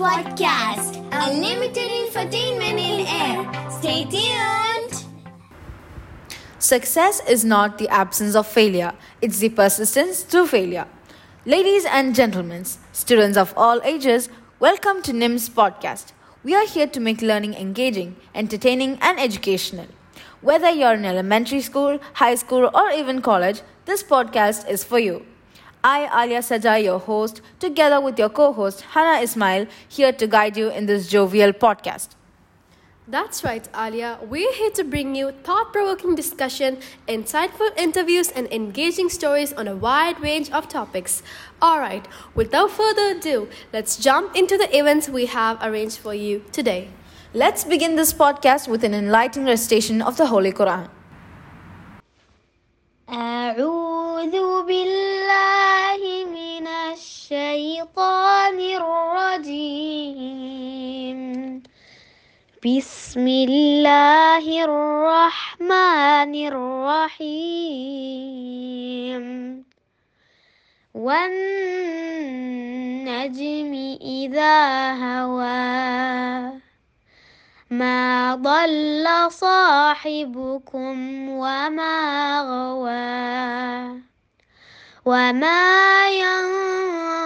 Podcast, unlimited infotainment in air. Stay tuned. Success is not the absence of failure, it's the persistence through failure. Ladies and gentlemen, students of all ages, welcome to NIMS podcast. We are here to make learning engaging, entertaining, and educational. Whether you're in elementary school, high school, or even college, this podcast is for you. I, Alia Sajai, your host, together with your co host, Hannah Ismail, here to guide you in this jovial podcast. That's right, Alia. We're here to bring you thought provoking discussion, insightful interviews, and engaging stories on a wide range of topics. Alright, without further ado, let's jump into the events we have arranged for you today. Let's begin this podcast with an enlightening recitation of the Holy Quran. أعوذ بالله من الشيطان الرجيم. بسم الله الرحمن الرحيم. والنجم إذا هوى ما ضل صاحبكم وما غوى وما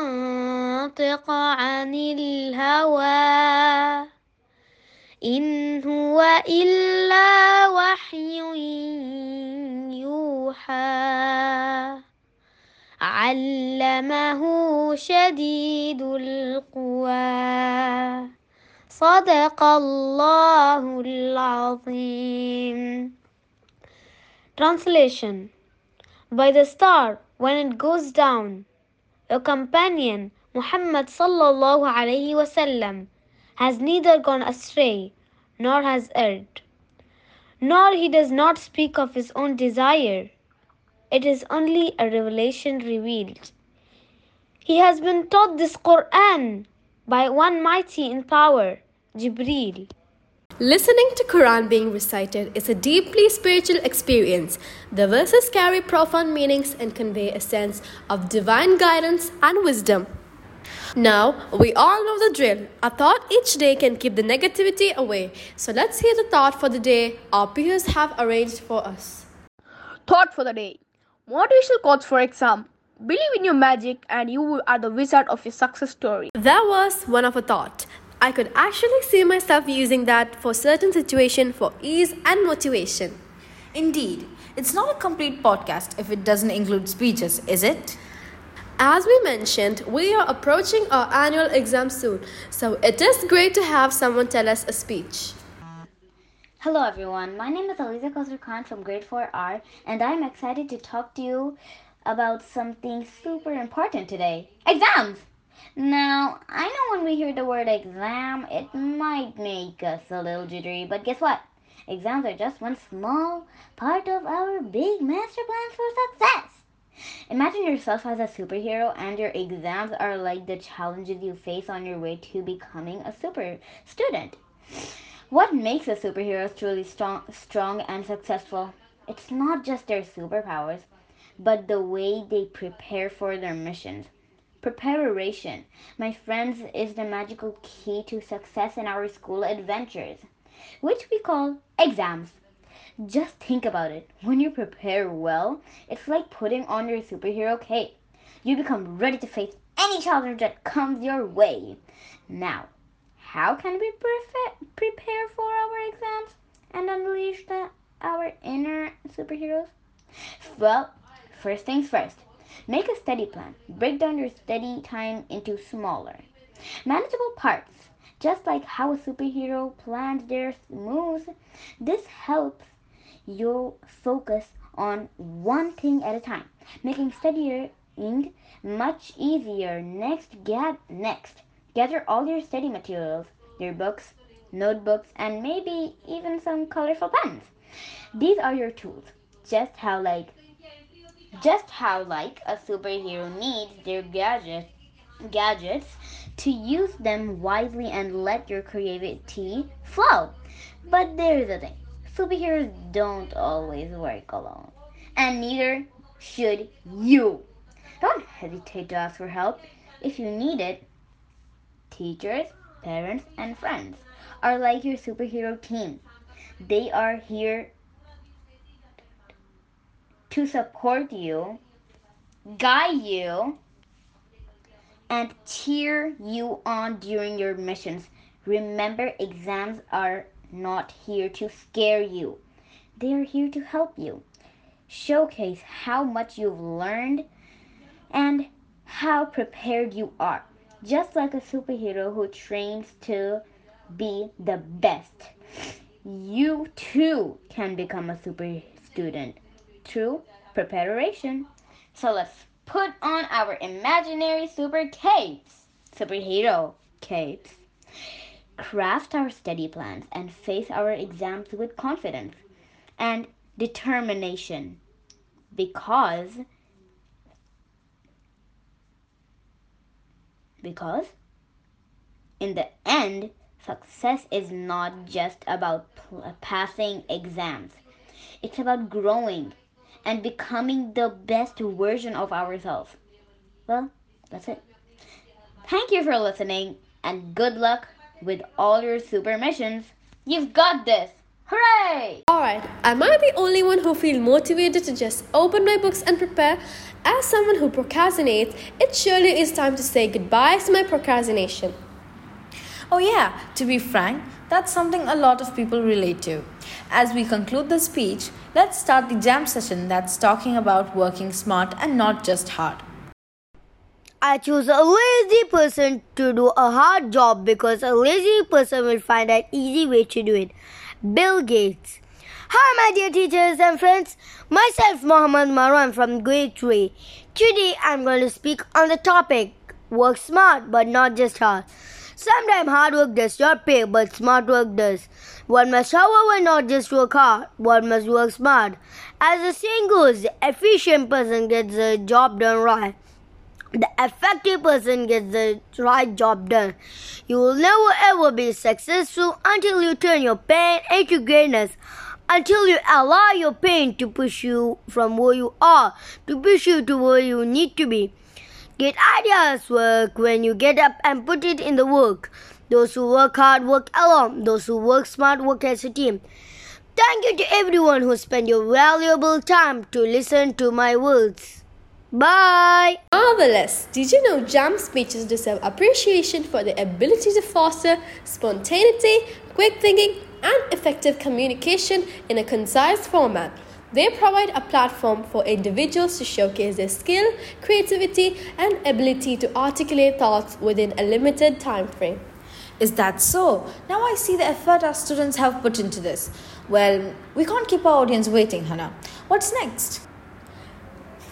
ينطق عن الهوى إن هو إلا وحي يوحى علمه شديد القوى صدق الله العظيم Translation By the star when it goes down, a companion, Muhammad sallallahu alayhi wasallam, has neither gone astray nor has erred, nor he does not speak of his own desire. It is only a revelation revealed. He has been taught this Quran by one mighty in power, Jibreel. Listening to Quran being recited is a deeply spiritual experience. The verses carry profound meanings and convey a sense of divine guidance and wisdom. Now, we all know the drill. A thought each day can keep the negativity away. So let's hear the thought for the day our peers have arranged for us. Thought for the day. Motivational quotes for exam. Believe in your magic and you are the wizard of your success story. That was one of a thought. I could actually see myself using that for certain situation for ease and motivation. Indeed, it's not a complete podcast if it doesn't include speeches, is it? As we mentioned, we are approaching our annual exam soon, so it is great to have someone tell us a speech. Hello everyone, my name is Aliza Khosrow Khan from grade 4R and I'm excited to talk to you about something super important today. Exams! Now, I know when we hear the word exam, it might make us a little jittery, but guess what? Exams are just one small part of our big master plan for success. Imagine yourself as a superhero and your exams are like the challenges you face on your way to becoming a super student. What makes a superhero truly strong, strong and successful? It's not just their superpowers, but the way they prepare for their missions. Preparation, my friends, is the magical key to success in our school adventures, which we call exams. Just think about it. When you prepare well, it's like putting on your superhero cape. You become ready to face any challenge that comes your way. Now, how can we prepare for our exams and unleash the, our inner superheroes? Well, first things first. Make a study plan. Break down your study time into smaller, manageable parts. Just like how a superhero plans their moves, this helps you focus on one thing at a time, making studying much easier. Next, get next. Gather all your study materials, your books, notebooks, and maybe even some colorful pens. These are your tools. Just how like just how like a superhero needs their gadget gadgets to use them wisely and let your creativity flow. But there's the thing. Superheroes don't always work alone. And neither should you. Don't hesitate to ask for help if you need it. Teachers, parents, and friends are like your superhero team. They are here to support you, guide you, and cheer you on during your missions. Remember, exams are not here to scare you, they are here to help you. Showcase how much you've learned and how prepared you are. Just like a superhero who trains to be the best, you too can become a super student through preparation. So let's put on our imaginary super capes, superhero capes. Craft our study plans and face our exams with confidence and determination because because in the end success is not just about passing exams it's about growing and becoming the best version of ourselves well that's it thank you for listening and good luck with all your super missions you've got this Hooray! Alright, am I the only one who feel motivated to just open my books and prepare? As someone who procrastinates, it surely is time to say goodbye to my procrastination. Oh, yeah, to be frank, that's something a lot of people relate to. As we conclude the speech, let's start the jam session that's talking about working smart and not just hard. I choose a lazy person to do a hard job because a lazy person will find an easy way to do it. Bill Gates. Hi, my dear teachers and friends. Myself, Mohammed Marwan from grade 3. Today, I'm going to speak on the topic work smart but not just hard. Sometimes hard work does not pay, but smart work does. One must, however, not just work hard, one must work smart. As the saying goes, the efficient person gets the job done right the effective person gets the right job done. You will never ever be successful until you turn your pain into greatness, until you allow your pain to push you from where you are, to push you to where you need to be. Get ideas work when you get up and put it in the work. Those who work hard work alone, those who work smart work as a team. Thank you to everyone who spent your valuable time to listen to my words. Bye! Marvelous! Did you know jam speeches deserve appreciation for their ability to foster spontaneity, quick thinking, and effective communication in a concise format? They provide a platform for individuals to showcase their skill, creativity, and ability to articulate thoughts within a limited time frame. Is that so? Now I see the effort our students have put into this. Well, we can't keep our audience waiting, Hannah. What's next?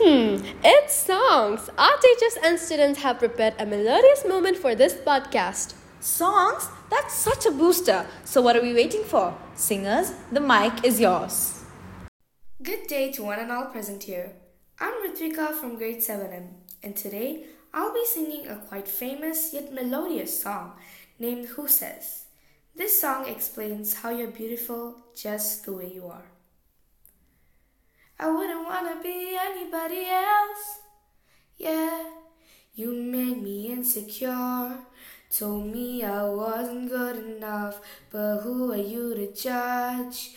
Hmm, it's songs. Our teachers and students have prepared a melodious moment for this podcast. Songs? That's such a booster. So, what are we waiting for? Singers, the mic is yours. Good day to one and all present here. I'm Ritvika from grade 7M, and today I'll be singing a quite famous yet melodious song named Who Says. This song explains how you're beautiful just the way you are. I wouldn't wanna be anybody else. Yeah, you made me insecure. Told me I wasn't good enough, but who are you to judge?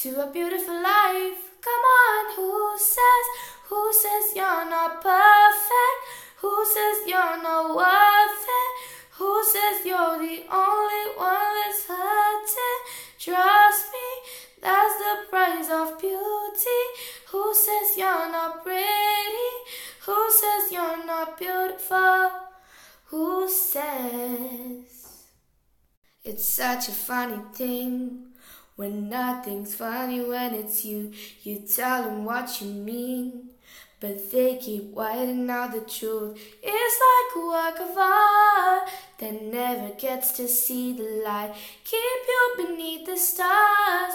to a beautiful life. Come on, who says, who says you're not perfect? Who says you're not worth it? Who says you're the only one that's hurting? Trust me, that's the price of beauty. Who says you're not pretty? Who says you're not beautiful? Who says? It's such a funny thing when nothing's funny when it's you. You tell them what you mean. But they keep whiting out the truth. It's like a work of art that never gets to see the light. Keep you beneath the stars.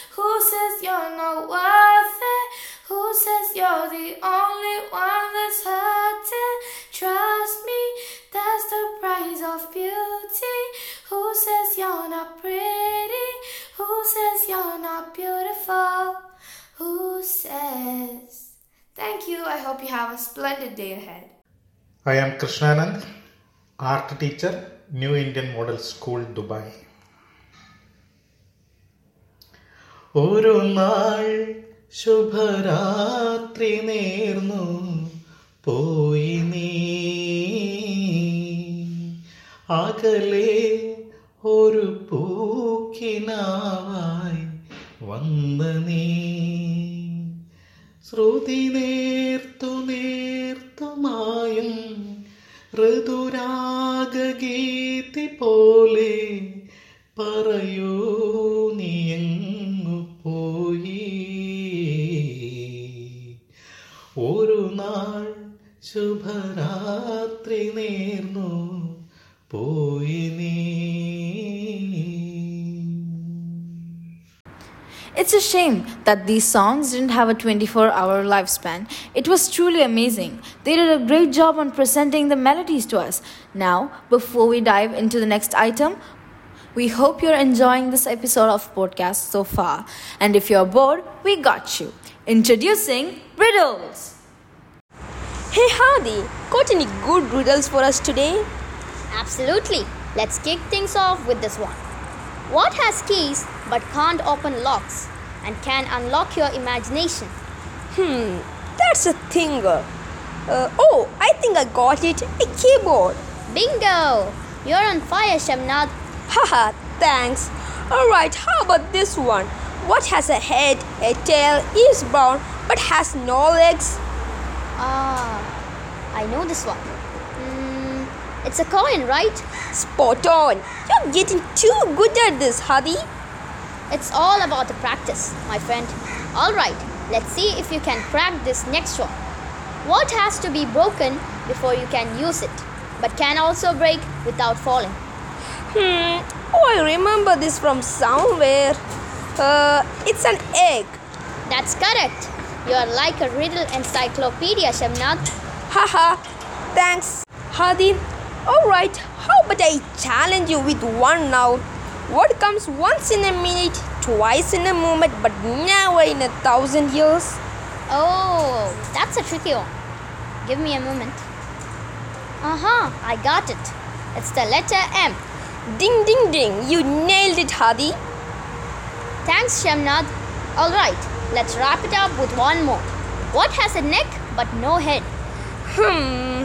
Who says you're not worth it? Who says you're the only one that's hurting? Trust me, that's the price of beauty. Who says you're not pretty? Who says you're not beautiful? Who says? Thank you. I hope you have a splendid day ahead. I am Krishnanand, art teacher, New Indian Model School, Dubai. ഒരു നാൾ ശുഭരാത്രി നേർന്നു. പോയി നീ. അകലെ ഒരു പൂക്കിനാവായി വന്ന നീ. ശ്രുതി നേർത്തു നേർത്തുമായും ഋതുരാഗീതി പോലെ പറയൂ. ശുഭരാത്രി നേർന്നു പോയി നീ It's a shame that these songs didn't have a 24 hour lifespan. It was truly amazing. They did a great job on presenting the melodies to us. Now, before we dive into the next item, we hope you're enjoying this episode of podcast so far. And if you're bored, we got you. Introducing Riddles. Hey Hadi, got any good riddles for us today? Absolutely. Let's kick things off with this one. What has keys but can't open locks and can unlock your imagination? Hmm, that's a thing. Uh, oh, I think I got it. A keyboard. Bingo! You're on fire, Shamnad. Haha, thanks. Alright, how about this one? What has a head, a tail, is brown, but has no legs? Ah, I know this one. Mm, it's a coin, right? Spot on. You're getting too good at this, Hadi. It's all about the practice, my friend. Alright, let's see if you can crack this next one. What has to be broken before you can use it, but can also break without falling? Hmm, oh, I remember this from somewhere. Uh, it's an egg. That's correct. You're like a riddle encyclopedia, Shamnad. Haha, thanks, Hadi. Alright, how about I challenge you with one now? What comes once in a minute, twice in a moment, but never in a thousand years? Oh, that's a tricky one. Give me a moment. Uh huh, I got it. It's the letter M. Ding ding ding, you nailed it, Hadi. Thanks, Shamnad. Alright, let's wrap it up with one more. What has a neck but no head? Hmm,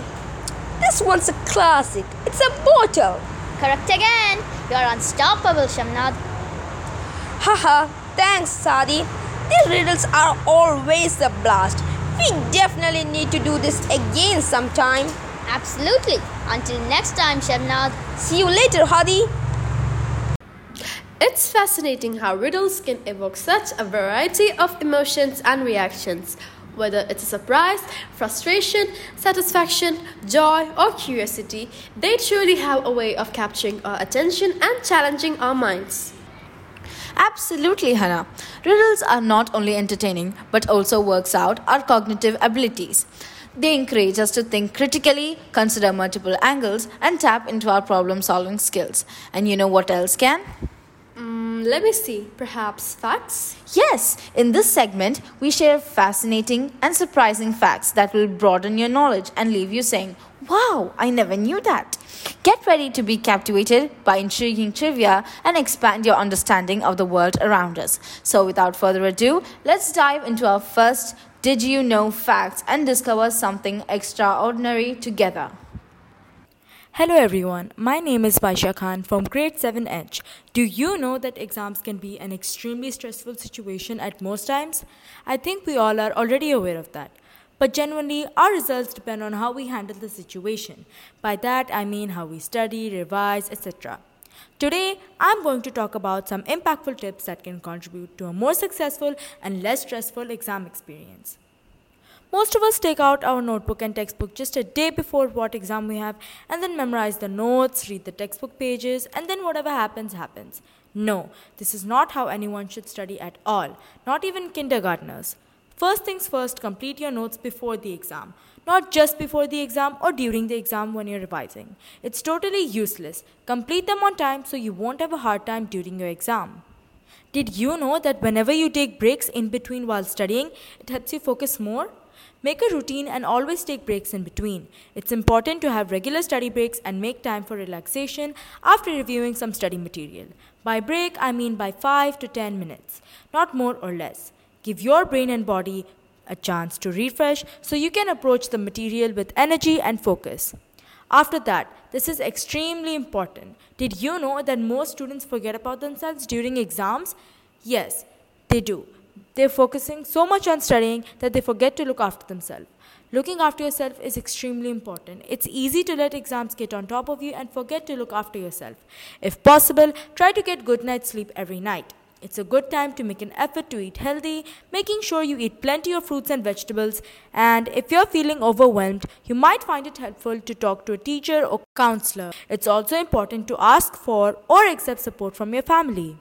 this one's a classic. It's a bottle. Correct again. You're unstoppable, Shamnad. Haha, thanks, Sadi. These riddles are always a blast. We definitely need to do this again sometime. Absolutely. Until next time, Shamnad. See you later, Hadi. It's fascinating how riddles can evoke such a variety of emotions and reactions, whether it's a surprise, frustration, satisfaction, joy, or curiosity. They truly have a way of capturing our attention and challenging our minds. Absolutely, Hannah. Riddles are not only entertaining but also works out our cognitive abilities. They encourage us to think critically, consider multiple angles, and tap into our problem solving skills. And you know what else can? Mm, let me see. Perhaps facts? Yes, in this segment, we share fascinating and surprising facts that will broaden your knowledge and leave you saying, Wow, I never knew that. Get ready to be captivated by intriguing trivia and expand your understanding of the world around us. So, without further ado, let's dive into our first Did You Know facts and discover something extraordinary together. Hello everyone, my name is Baisha Khan from Grade 7H. Do you know that exams can be an extremely stressful situation at most times? I think we all are already aware of that. But genuinely, our results depend on how we handle the situation. By that, I mean how we study, revise, etc. Today, I'm going to talk about some impactful tips that can contribute to a more successful and less stressful exam experience. Most of us take out our notebook and textbook just a day before what exam we have and then memorize the notes, read the textbook pages, and then whatever happens, happens. No, this is not how anyone should study at all, not even kindergartners. First things first, complete your notes before the exam, not just before the exam or during the exam when you're revising. It's totally useless. Complete them on time so you won't have a hard time during your exam. Did you know that whenever you take breaks in between while studying, it helps you focus more? Make a routine and always take breaks in between. It's important to have regular study breaks and make time for relaxation after reviewing some study material. By break, I mean by 5 to 10 minutes, not more or less. Give your brain and body a chance to refresh so you can approach the material with energy and focus. After that, this is extremely important. Did you know that most students forget about themselves during exams? Yes, they do. They're focusing so much on studying that they forget to look after themselves. Looking after yourself is extremely important. It's easy to let exams get on top of you and forget to look after yourself. If possible, try to get good night's sleep every night. It's a good time to make an effort to eat healthy, making sure you eat plenty of fruits and vegetables. And if you're feeling overwhelmed, you might find it helpful to talk to a teacher or counselor. It's also important to ask for or accept support from your family.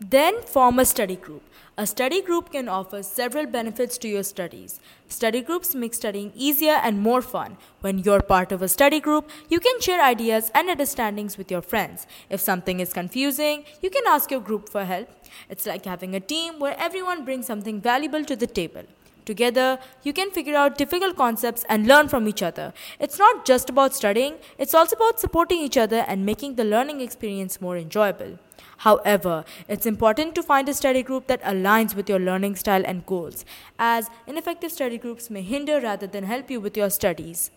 Then form a study group. A study group can offer several benefits to your studies. Study groups make studying easier and more fun. When you're part of a study group, you can share ideas and understandings with your friends. If something is confusing, you can ask your group for help. It's like having a team where everyone brings something valuable to the table. Together, you can figure out difficult concepts and learn from each other. It's not just about studying, it's also about supporting each other and making the learning experience more enjoyable. However, it's important to find a study group that aligns with your learning style and goals, as ineffective study groups may hinder rather than help you with your studies.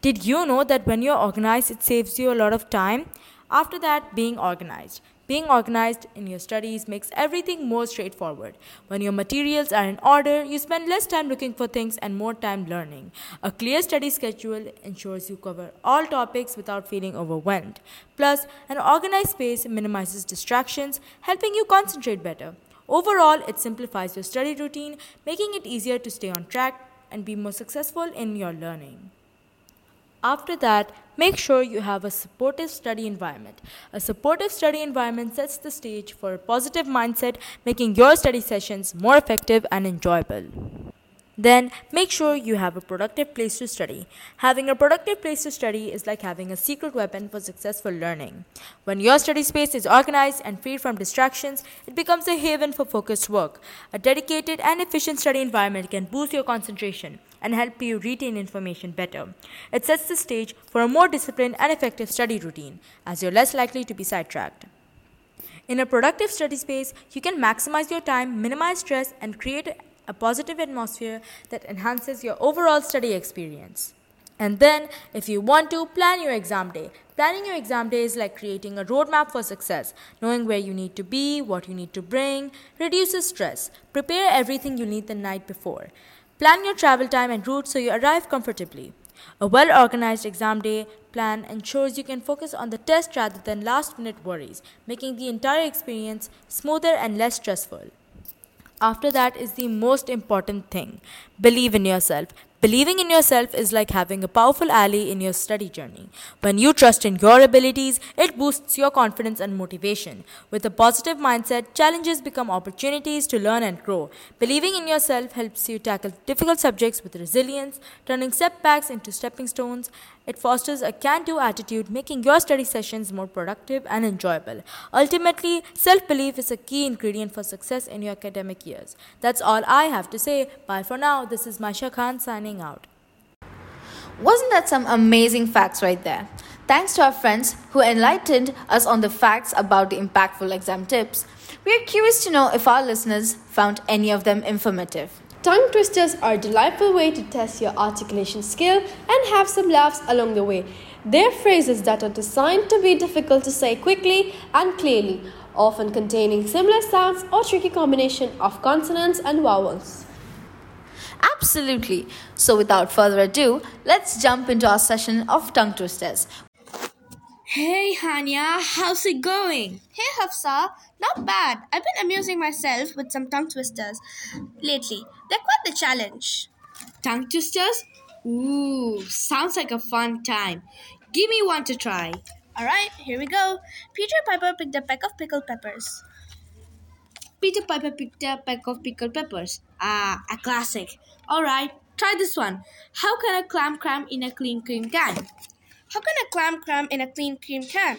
Did you know that when you're organized, it saves you a lot of time? After that, being organized. Being organized in your studies makes everything more straightforward. When your materials are in order, you spend less time looking for things and more time learning. A clear study schedule ensures you cover all topics without feeling overwhelmed. Plus, an organized space minimizes distractions, helping you concentrate better. Overall, it simplifies your study routine, making it easier to stay on track and be more successful in your learning. After that, make sure you have a supportive study environment. A supportive study environment sets the stage for a positive mindset, making your study sessions more effective and enjoyable. Then make sure you have a productive place to study. Having a productive place to study is like having a secret weapon for successful learning. When your study space is organized and free from distractions, it becomes a haven for focused work. A dedicated and efficient study environment can boost your concentration and help you retain information better. It sets the stage for a more disciplined and effective study routine, as you're less likely to be sidetracked. In a productive study space, you can maximize your time, minimize stress, and create a positive atmosphere that enhances your overall study experience. And then, if you want to, plan your exam day. Planning your exam day is like creating a roadmap for success. Knowing where you need to be, what you need to bring, reduces stress. Prepare everything you need the night before. Plan your travel time and route so you arrive comfortably. A well organized exam day plan ensures you can focus on the test rather than last minute worries, making the entire experience smoother and less stressful. After that is the most important thing believe in yourself. Believing in yourself is like having a powerful ally in your study journey. When you trust in your abilities, it boosts your confidence and motivation. With a positive mindset, challenges become opportunities to learn and grow. Believing in yourself helps you tackle difficult subjects with resilience, turning setbacks into stepping stones. It fosters a can do attitude, making your study sessions more productive and enjoyable. Ultimately, self belief is a key ingredient for success in your academic years. That's all I have to say. Bye for now. This is Masha Khan signing out. Wasn't that some amazing facts right there? Thanks to our friends who enlightened us on the facts about the impactful exam tips, we are curious to know if our listeners found any of them informative. Tongue twisters are a delightful way to test your articulation skill and have some laughs along the way. They're phrases that are designed to be difficult to say quickly and clearly, often containing similar sounds or tricky combination of consonants and vowels. Absolutely. So, without further ado, let's jump into our session of tongue twisters. Hey Hanya, how's it going? Hey Hafsa, not bad. I've been amusing myself with some tongue twisters lately. They're quite the challenge. Tongue twisters? Ooh, sounds like a fun time. Give me one to try. Alright, here we go. Peter Piper picked a peck of pickled peppers. Peter Piper picked a peck of pickled peppers. Ah, a classic. Alright, try this one. How can a clam cram in a clean cream can? How can a clam cram in a clean cream can?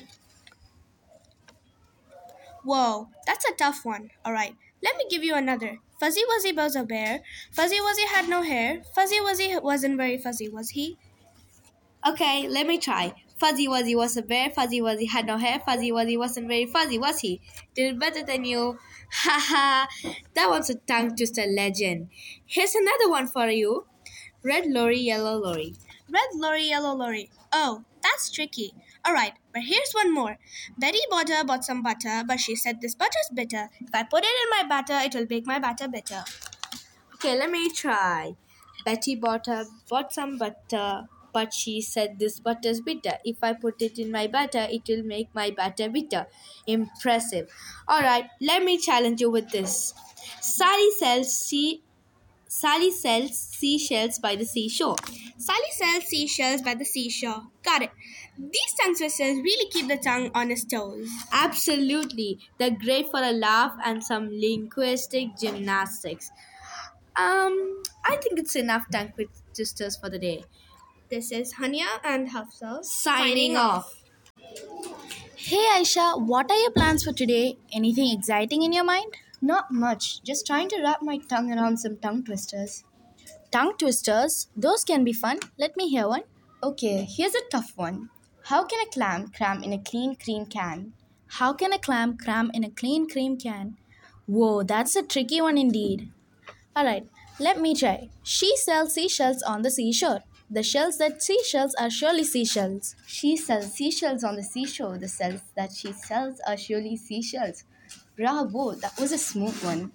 Whoa, that's a tough one. Alright, let me give you another. Fuzzy Wuzzy was a bear. Fuzzy Wuzzy had no hair. Fuzzy Wuzzy wasn't very fuzzy, was he? Okay, let me try. Fuzzy Wuzzy was a bear. Fuzzy Wuzzy had no hair. Fuzzy Wuzzy wasn't very fuzzy, was he? Did it better than you. Ha ha! that one's a tongue twister legend. Here's another one for you. Red lorry, yellow lorry. Red lorry, yellow lorry. Oh, that's tricky. Alright, but here's one more. Betty Butter bought some butter, but she said this butter's bitter. If I put it in my batter, it will make my batter bitter. Okay, let me try. Betty Butter bought some butter, but she said this butter's bitter. If I put it in my batter, it will make my batter bitter. Impressive. Alright, let me challenge you with this. Sally sells sea Sally sells seashells by the seashore. Sally sells seashells by the seashore. Got it. These tongue twisters really keep the tongue on its toes. Absolutely. They're great for a laugh and some linguistic gymnastics. Um, I think it's enough tongue twisters for the day. This is Hania and Hafsa signing off. Hey Aisha, what are your plans for today? Anything exciting in your mind? Not much, just trying to wrap my tongue around some tongue twisters. Tongue twisters? Those can be fun. Let me hear one. Okay, here's a tough one. How can a clam cram in a clean cream can? How can a clam cram in a clean cream can? Whoa, that's a tricky one indeed. Alright, let me try. She sells seashells on the seashore. The shells that seashells are surely seashells. She sells seashells on the seashore. The shells that she sells are surely seashells. Bravo, that was a smooth one.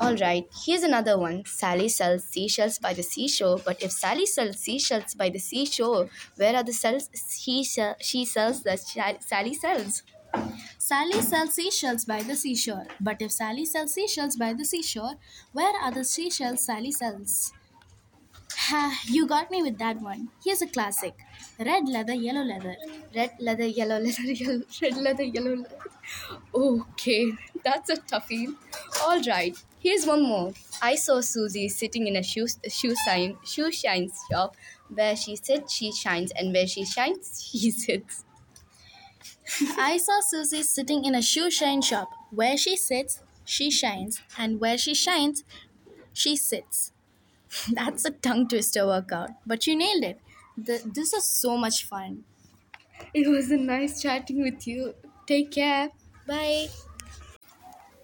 Alright, here's another one. Sally sells seashells by the seashore, but if Sally sells seashells by the seashore, where are the cells she, she sells that Sally sells? Sally sells seashells by the seashore, but if Sally sells seashells by the seashore, where are the seashells Sally sells? Ha, you got me with that one. Here's a classic. Red leather, yellow leather. Red leather, yellow leather, yellow, red leather, yellow leather. Okay, that's a toughie. All right, here's one more. I saw Susie sitting in a shoe shoe shine shoe shines shop. Where she sits, she shines, and where she shines, she sits. I saw Susie sitting in a shoe shine shop. Where she sits, she shines, and where she shines, she sits. That's a tongue twister workout, but you nailed it. The, this was so much fun. It was a nice chatting with you. Take care. Bye.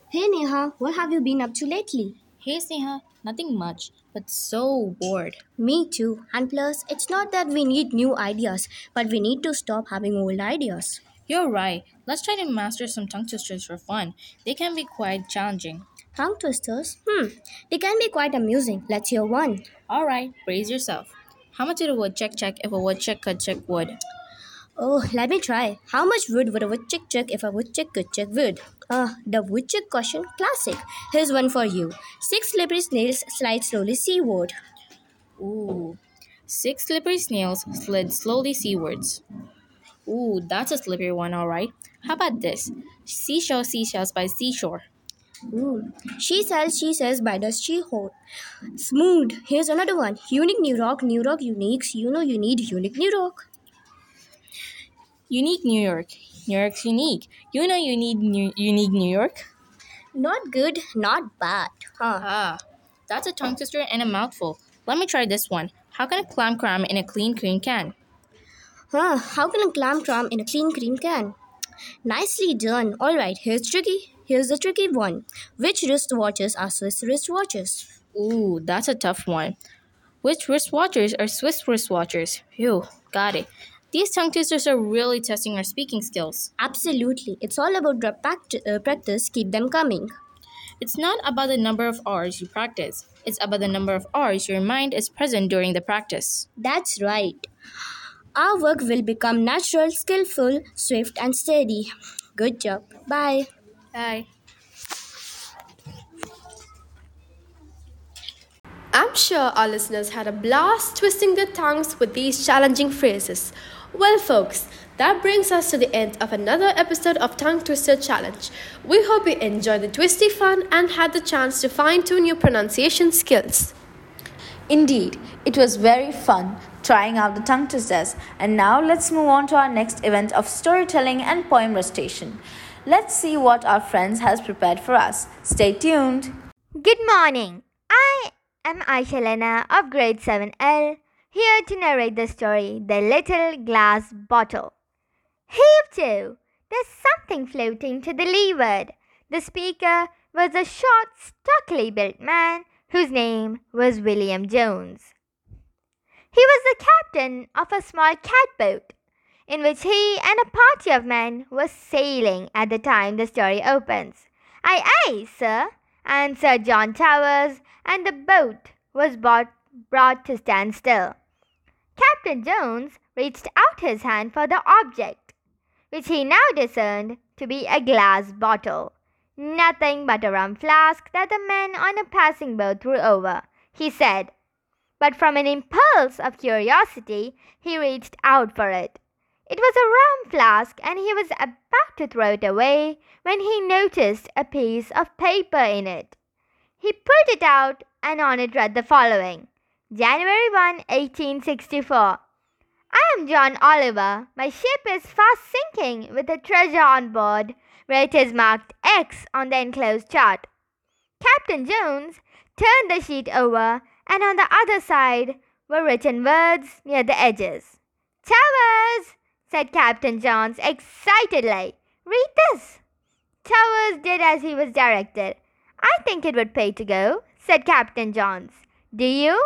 Hey Neha, what have you been up to lately? Hey Sneha, nothing much, but so bored. Me too. And plus, it's not that we need new ideas, but we need to stop having old ideas. You're right. Let's try to master some tongue twisters for fun. They can be quite challenging. Tongue twisters? Hmm, they can be quite amusing. Let's hear one. All right, brace yourself. How much did a woodchuck check check if a woodchuck could check wood? Oh, let me try. How much wood would a woodchuck chuck if a woodchuck could chuck wood? Ah, uh, the woodchuck question classic. Here's one for you. Six slippery snails slide slowly seaward. Ooh. Six slippery snails slid slowly seawards. Ooh, that's a slippery one, all right. How about this? Seashell seashells by seashore. Ooh. She sells, she says, by the she hole. Smooth. Here's another one. Unique New York, New York uniques. You know you need unique New York. Unique New York. New York's unique. You know you need new, unique New York. Not good, not bad. Huh. Ah, that's a tongue twister and a mouthful. Let me try this one. How can a clam cram in a clean cream can? Huh, how can a clam cram in a clean cream can? Nicely done. Alright, here's tricky. Here's the tricky one. Which wristwatches are Swiss wristwatches? Ooh, that's a tough one. Which wristwatches are Swiss wristwatches? Phew, got it. These tongue twisters are really testing our speaking skills. Absolutely. It's all about uh, practice. Keep them coming. It's not about the number of hours you practice, it's about the number of hours your mind is present during the practice. That's right. Our work will become natural, skillful, swift, and steady. Good job. Bye. Bye. I'm sure our listeners had a blast twisting their tongues with these challenging phrases. Well, folks, that brings us to the end of another episode of Tongue Twister Challenge. We hope you enjoyed the twisty fun and had the chance to fine tune your pronunciation skills. Indeed, it was very fun trying out the tongue twisters. And now let's move on to our next event of storytelling and poem recitation. Let's see what our friends has prepared for us. Stay tuned. Good morning. I am Aisha Lena of grade 7L here to narrate the story The Little Glass Bottle. Heave to! There's something floating to the leeward. The speaker was a short, stockily built man whose name was William Jones. He was the captain of a small catboat in which he and a party of men were sailing at the time the story opens. Aye, aye, sir, answered John Towers, and the boat was brought, brought to stand still. Captain Jones reached out his hand for the object, which he now discerned to be a glass bottle. Nothing but a rum flask that the men on a passing boat threw over, he said but from an impulse of curiosity he reached out for it. It was a rum flask, and he was about to throw it away when he noticed a piece of paper in it. He pulled it out, and on it read the following January 1, 1864. I am John Oliver. My ship is fast sinking with a treasure on board, where it is marked X on the enclosed chart. Captain Jones turned the sheet over and on the other side were written words near the edges. Towers, said Captain Jones excitedly. Read this. Towers did as he was directed. I think it would pay to go, said Captain Jones. Do you?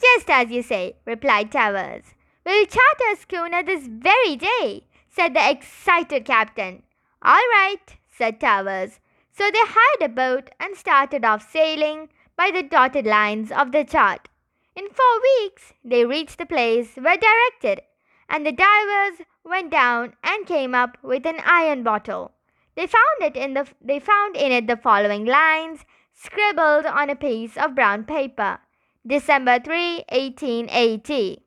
Just as you say, replied Towers. We'll charter a schooner this very day, said the excited captain. All right, said Towers. So they hired a boat and started off sailing by the dotted lines of the chart. In four weeks, they reached the place where directed, and the divers went down and came up with an iron bottle. They found it in the they found in it the following lines scribbled on a piece of brown paper. December 3, 1880.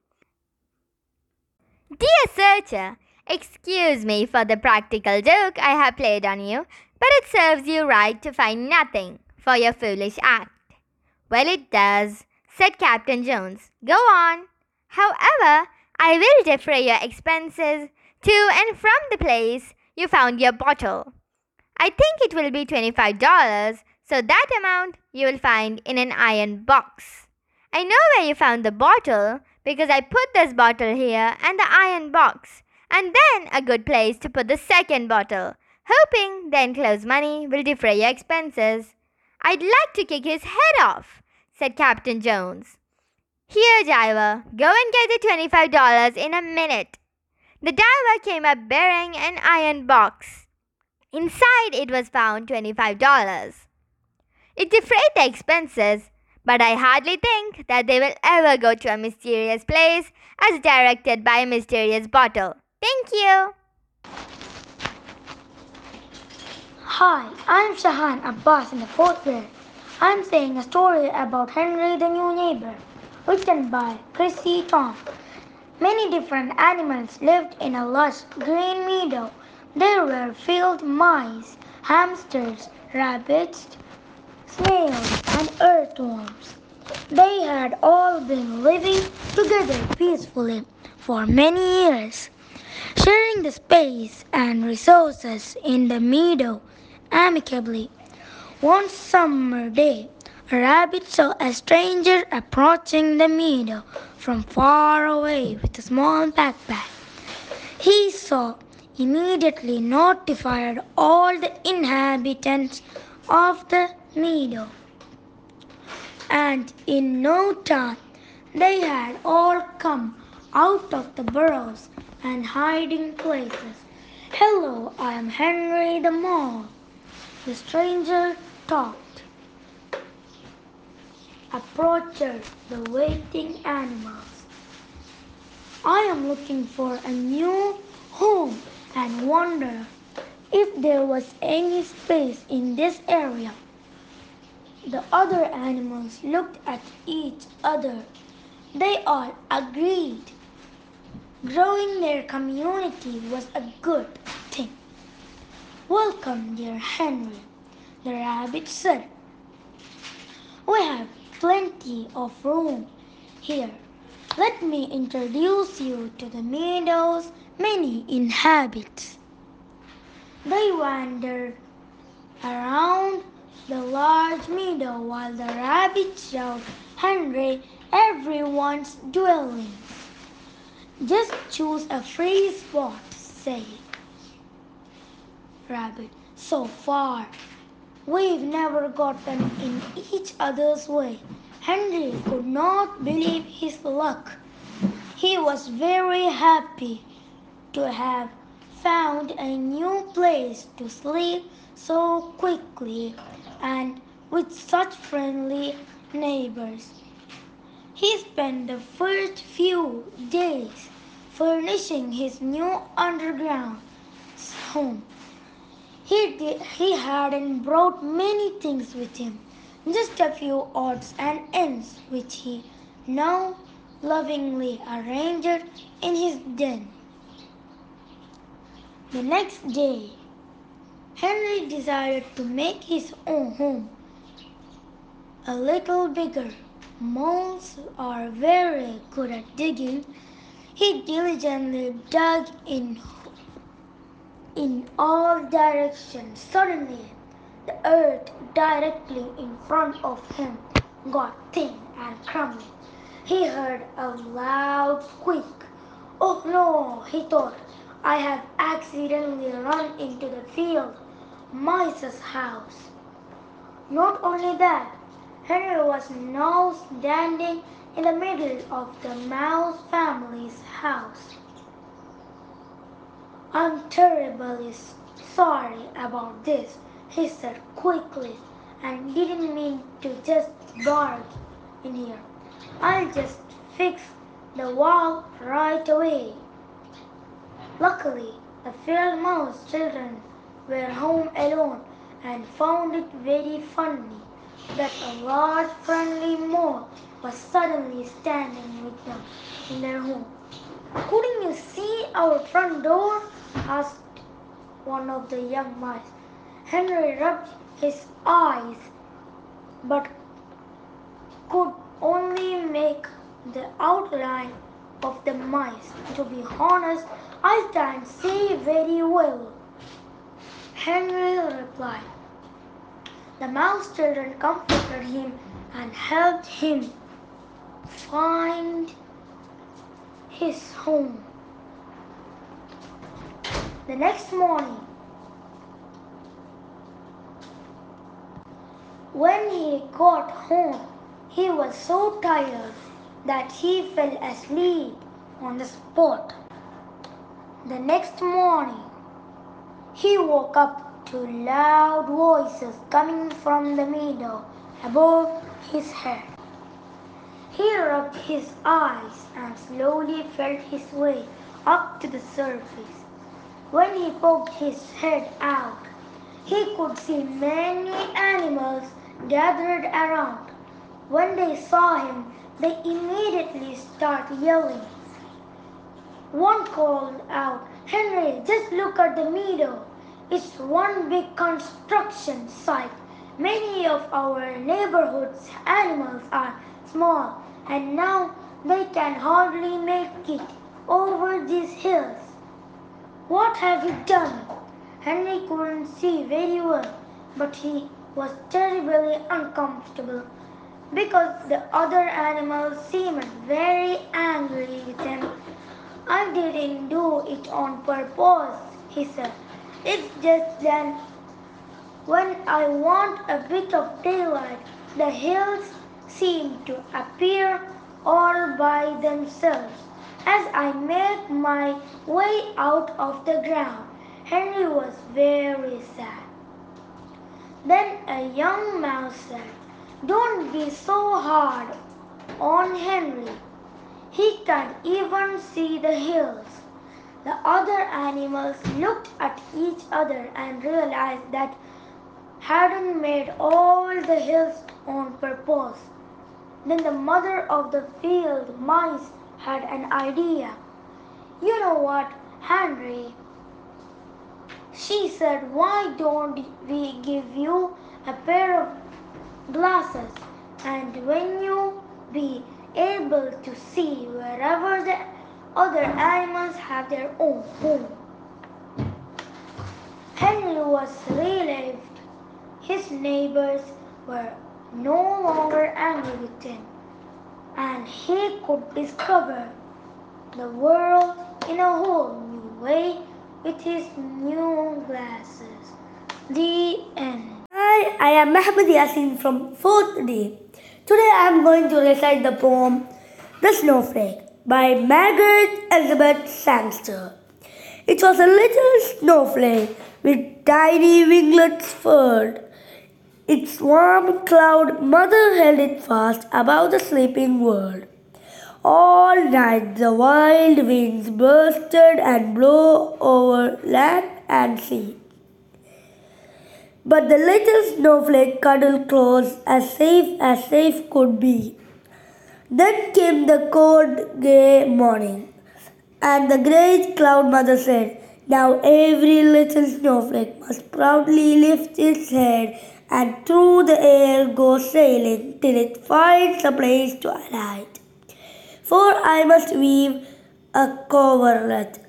Dear searcher, excuse me for the practical joke I have played on you, but it serves you right to find nothing for your foolish act. Well, it does, said Captain Jones. Go on. However, I will defray your expenses to and from the place you found your bottle. I think it will be $25, so that amount you will find in an iron box. I know where you found the bottle because I put this bottle here and the iron box, and then a good place to put the second bottle, hoping the enclosed money will defray your expenses. I'd like to kick his head off said Captain Jones. Here, diver, go and get the $25 in a minute. The diver came up bearing an iron box. Inside it was found $25. It defrayed the expenses, but I hardly think that they will ever go to a mysterious place as directed by a mysterious bottle. Thank you. Hi, I'm Shahan Abbas in the fourth grade. I'm saying a story about Henry the New Neighbor, written by Chrissy Tom. Many different animals lived in a lush green meadow. There were field mice, hamsters, rabbits, snails, and earthworms. They had all been living together peacefully for many years, sharing the space and resources in the meadow amicably. One summer day, a Rabbit saw a stranger approaching the meadow from far away with a small backpack. He saw immediately notified all the inhabitants of the meadow. And in no time they had all come out of the burrows and hiding places. Hello, I am Henry the Mole. The stranger talked. Approached the waiting animals. I am looking for a new home and wonder if there was any space in this area. The other animals looked at each other. They all agreed. Growing their community was a good thing. Welcome, dear Henry, the rabbit said. We have plenty of room here. Let me introduce you to the meadows many inhabit. They wandered around the large meadow while the rabbit showed Henry everyone's dwelling. Just choose a free spot, say Rabbit. So far, we've never gotten in each other's way. Henry could not believe his luck. He was very happy to have found a new place to sleep so quickly and with such friendly neighbors. He spent the first few days furnishing his new underground home. He, did, he hadn't brought many things with him, just a few odds and ends which he now lovingly arranged in his den. The next day, Henry decided to make his own home a little bigger. Moles are very good at digging. He diligently dug in in all directions. Suddenly, the earth directly in front of him got thin and crumbling. He heard a loud squeak. Oh no, he thought. I have accidentally run into the field mice's house. Not only that, Henry was now standing in the middle of the mouse family's house. I'm terribly sorry about this, he said quickly, and didn't mean to just barge in here. I'll just fix the wall right away. Luckily, the field mouse children were home alone and found it very funny that a large friendly mole was suddenly standing with them in their home. Couldn't you see our front door? asked one of the young mice. Henry rubbed his eyes but could only make the outline of the mice. To be honest, I can't see very well. Henry replied. The mouse children comforted him and helped him find his home. The next morning, when he got home, he was so tired that he fell asleep on the spot. The next morning, he woke up to loud voices coming from the meadow above his head. He rubbed his eyes and slowly felt his way up to the surface. When he poked his head out, he could see many animals gathered around. When they saw him, they immediately started yelling. One called out, Henry, just look at the meadow. It's one big construction site. Many of our neighborhood's animals are small and now they can hardly make it over these hills. What have you done? Henry couldn't see very well, but he was terribly uncomfortable because the other animals seemed very angry with him. I didn't do it on purpose, he said. It's just that when I want a bit of daylight, the hills seem to appear all by themselves. As I make my way out of the ground, Henry was very sad. Then a young mouse said, Don't be so hard on Henry. He can't even see the hills. The other animals looked at each other and realized that hadn't made all the hills on purpose. Then the mother of the field mice had an idea. You know what, Henry? She said, Why don't we give you a pair of glasses and when you be able to see wherever the other animals have their own home? Henry was relieved. His neighbors were no longer angry with him, and he could discover the world in a whole new way with his new glasses. The end. Hi, I am Mahmoud Yasin from 4th D. Today I am going to recite the poem The Snowflake by Margaret Elizabeth Sangster. It was a little snowflake with tiny winglets furled. Its warm cloud mother held it fast above the sleeping world. All night the wild winds bursted and blew over land and sea. But the little snowflake cuddled close, as safe as safe could be. Then came the cold grey morning, and the great cloud mother said, Now every little snowflake must proudly lift its head and through the air go sailing till it finds a place to alight. For I must weave a coverlet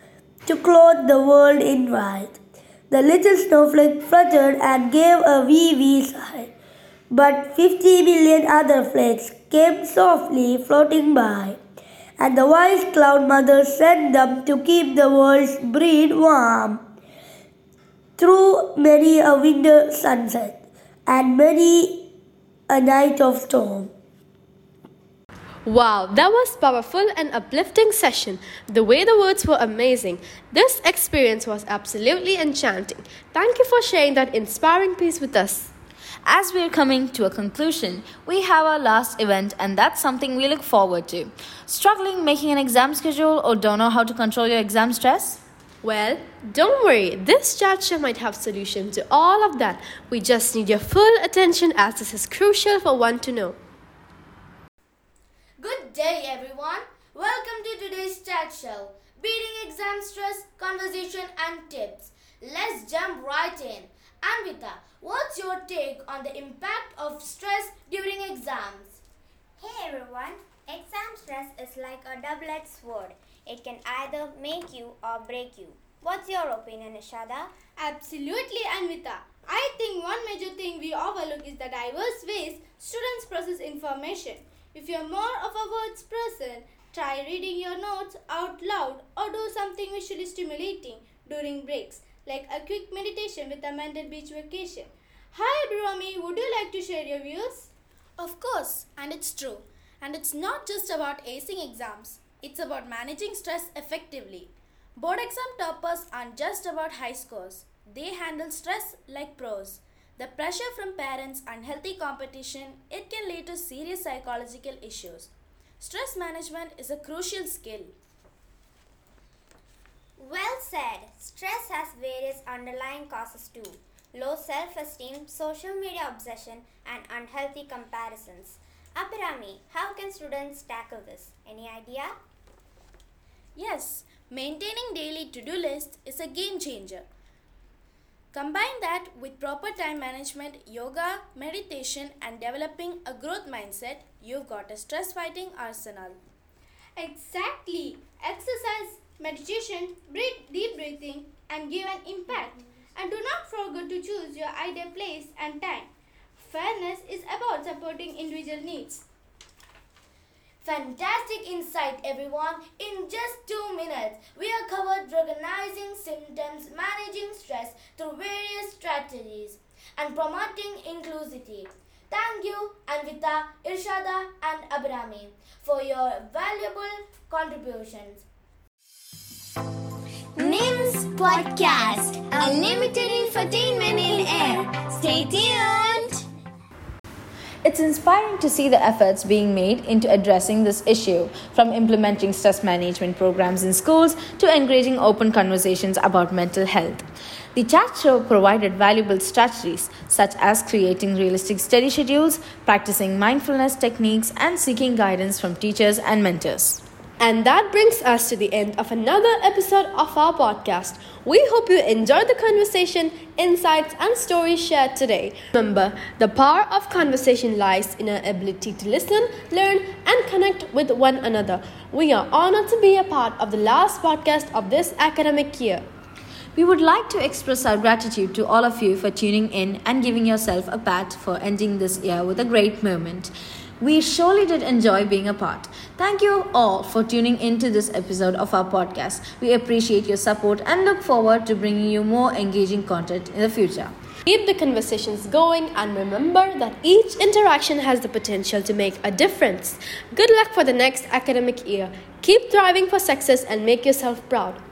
to clothe the world in white. The little snowflake fluttered and gave a wee wee sigh. But fifty million other flakes came softly floating by, and the wise cloud mother sent them to keep the world's breed warm through many a winter sunset and many a night of storm. Wow, that was powerful and uplifting session. The way the words were amazing. This experience was absolutely enchanting. Thank you for sharing that inspiring piece with us. As we're coming to a conclusion, we have our last event, and that's something we look forward to. Struggling making an exam schedule or don't know how to control your exam stress? Well, don't worry, this chat show might have solution to all of that. We just need your full attention as this is crucial for one to know. Good day, everyone. Welcome to today's chat show. Beating exam stress, conversation, and tips. Let's jump right in. Anvita, what's your take on the impact of stress during exams? Hey everyone, exam stress is like a double edged sword. It can either make you or break you. What's your opinion, Ishada? Absolutely, Anvita. I think one major thing we overlook is the diverse ways students process information. If you're more of a words person, try reading your notes out loud or do something visually stimulating during breaks, like a quick meditation with a mental beach vacation. Hi, Abhirami, would you like to share your views? Of course, and it's true. And it's not just about acing exams, it's about managing stress effectively. Board exam toppers aren't just about high scores, they handle stress like pros. The pressure from parents and healthy competition, it can lead to serious psychological issues. Stress management is a crucial skill. Well said. Stress has various underlying causes too low self esteem, social media obsession, and unhealthy comparisons. Abhirami, how can students tackle this? Any idea? Yes, maintaining daily to do lists is a game changer. Combine that with proper time management, yoga, meditation, and developing a growth mindset, you've got a stress fighting arsenal. Exactly. Exercise, meditation, breathe, deep breathing, and give an impact. And do not forget to choose your ideal place and time. fairness is about supporting individual needs. Fantastic insight, everyone. In just two minutes, we have covered recognizing symptoms, managing stress through various strategies, and promoting inclusivity. Thank you, Anvita, Irshada, and Abhirami, for your valuable contributions. NIMS Podcast, unlimited infotainment in air. Stay tuned. It's inspiring to see the efforts being made into addressing this issue, from implementing stress management programs in schools to encouraging open conversations about mental health. The chat show provided valuable strategies such as creating realistic study schedules, practicing mindfulness techniques, and seeking guidance from teachers and mentors. And that brings us to the end of another episode of our podcast. We hope you enjoyed the conversation, insights, and stories shared today. Remember, the power of conversation lies in our ability to listen, learn, and connect with one another. We are honored to be a part of the last podcast of this academic year. We would like to express our gratitude to all of you for tuning in and giving yourself a pat for ending this year with a great moment. We surely did enjoy being a part. Thank you all for tuning into this episode of our podcast. We appreciate your support and look forward to bringing you more engaging content in the future. Keep the conversations going and remember that each interaction has the potential to make a difference. Good luck for the next academic year. Keep thriving for success and make yourself proud.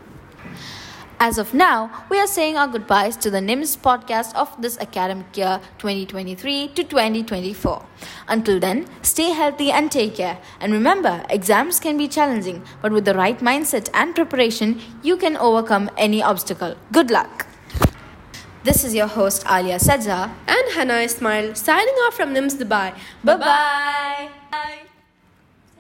As of now, we are saying our goodbyes to the NIMS podcast of this academic year 2023 to 2024. Until then, stay healthy and take care. And remember, exams can be challenging, but with the right mindset and preparation, you can overcome any obstacle. Good luck! This is your host Alia Sajja and Hannah Ismail signing off from NIMS Dubai. Bye bye.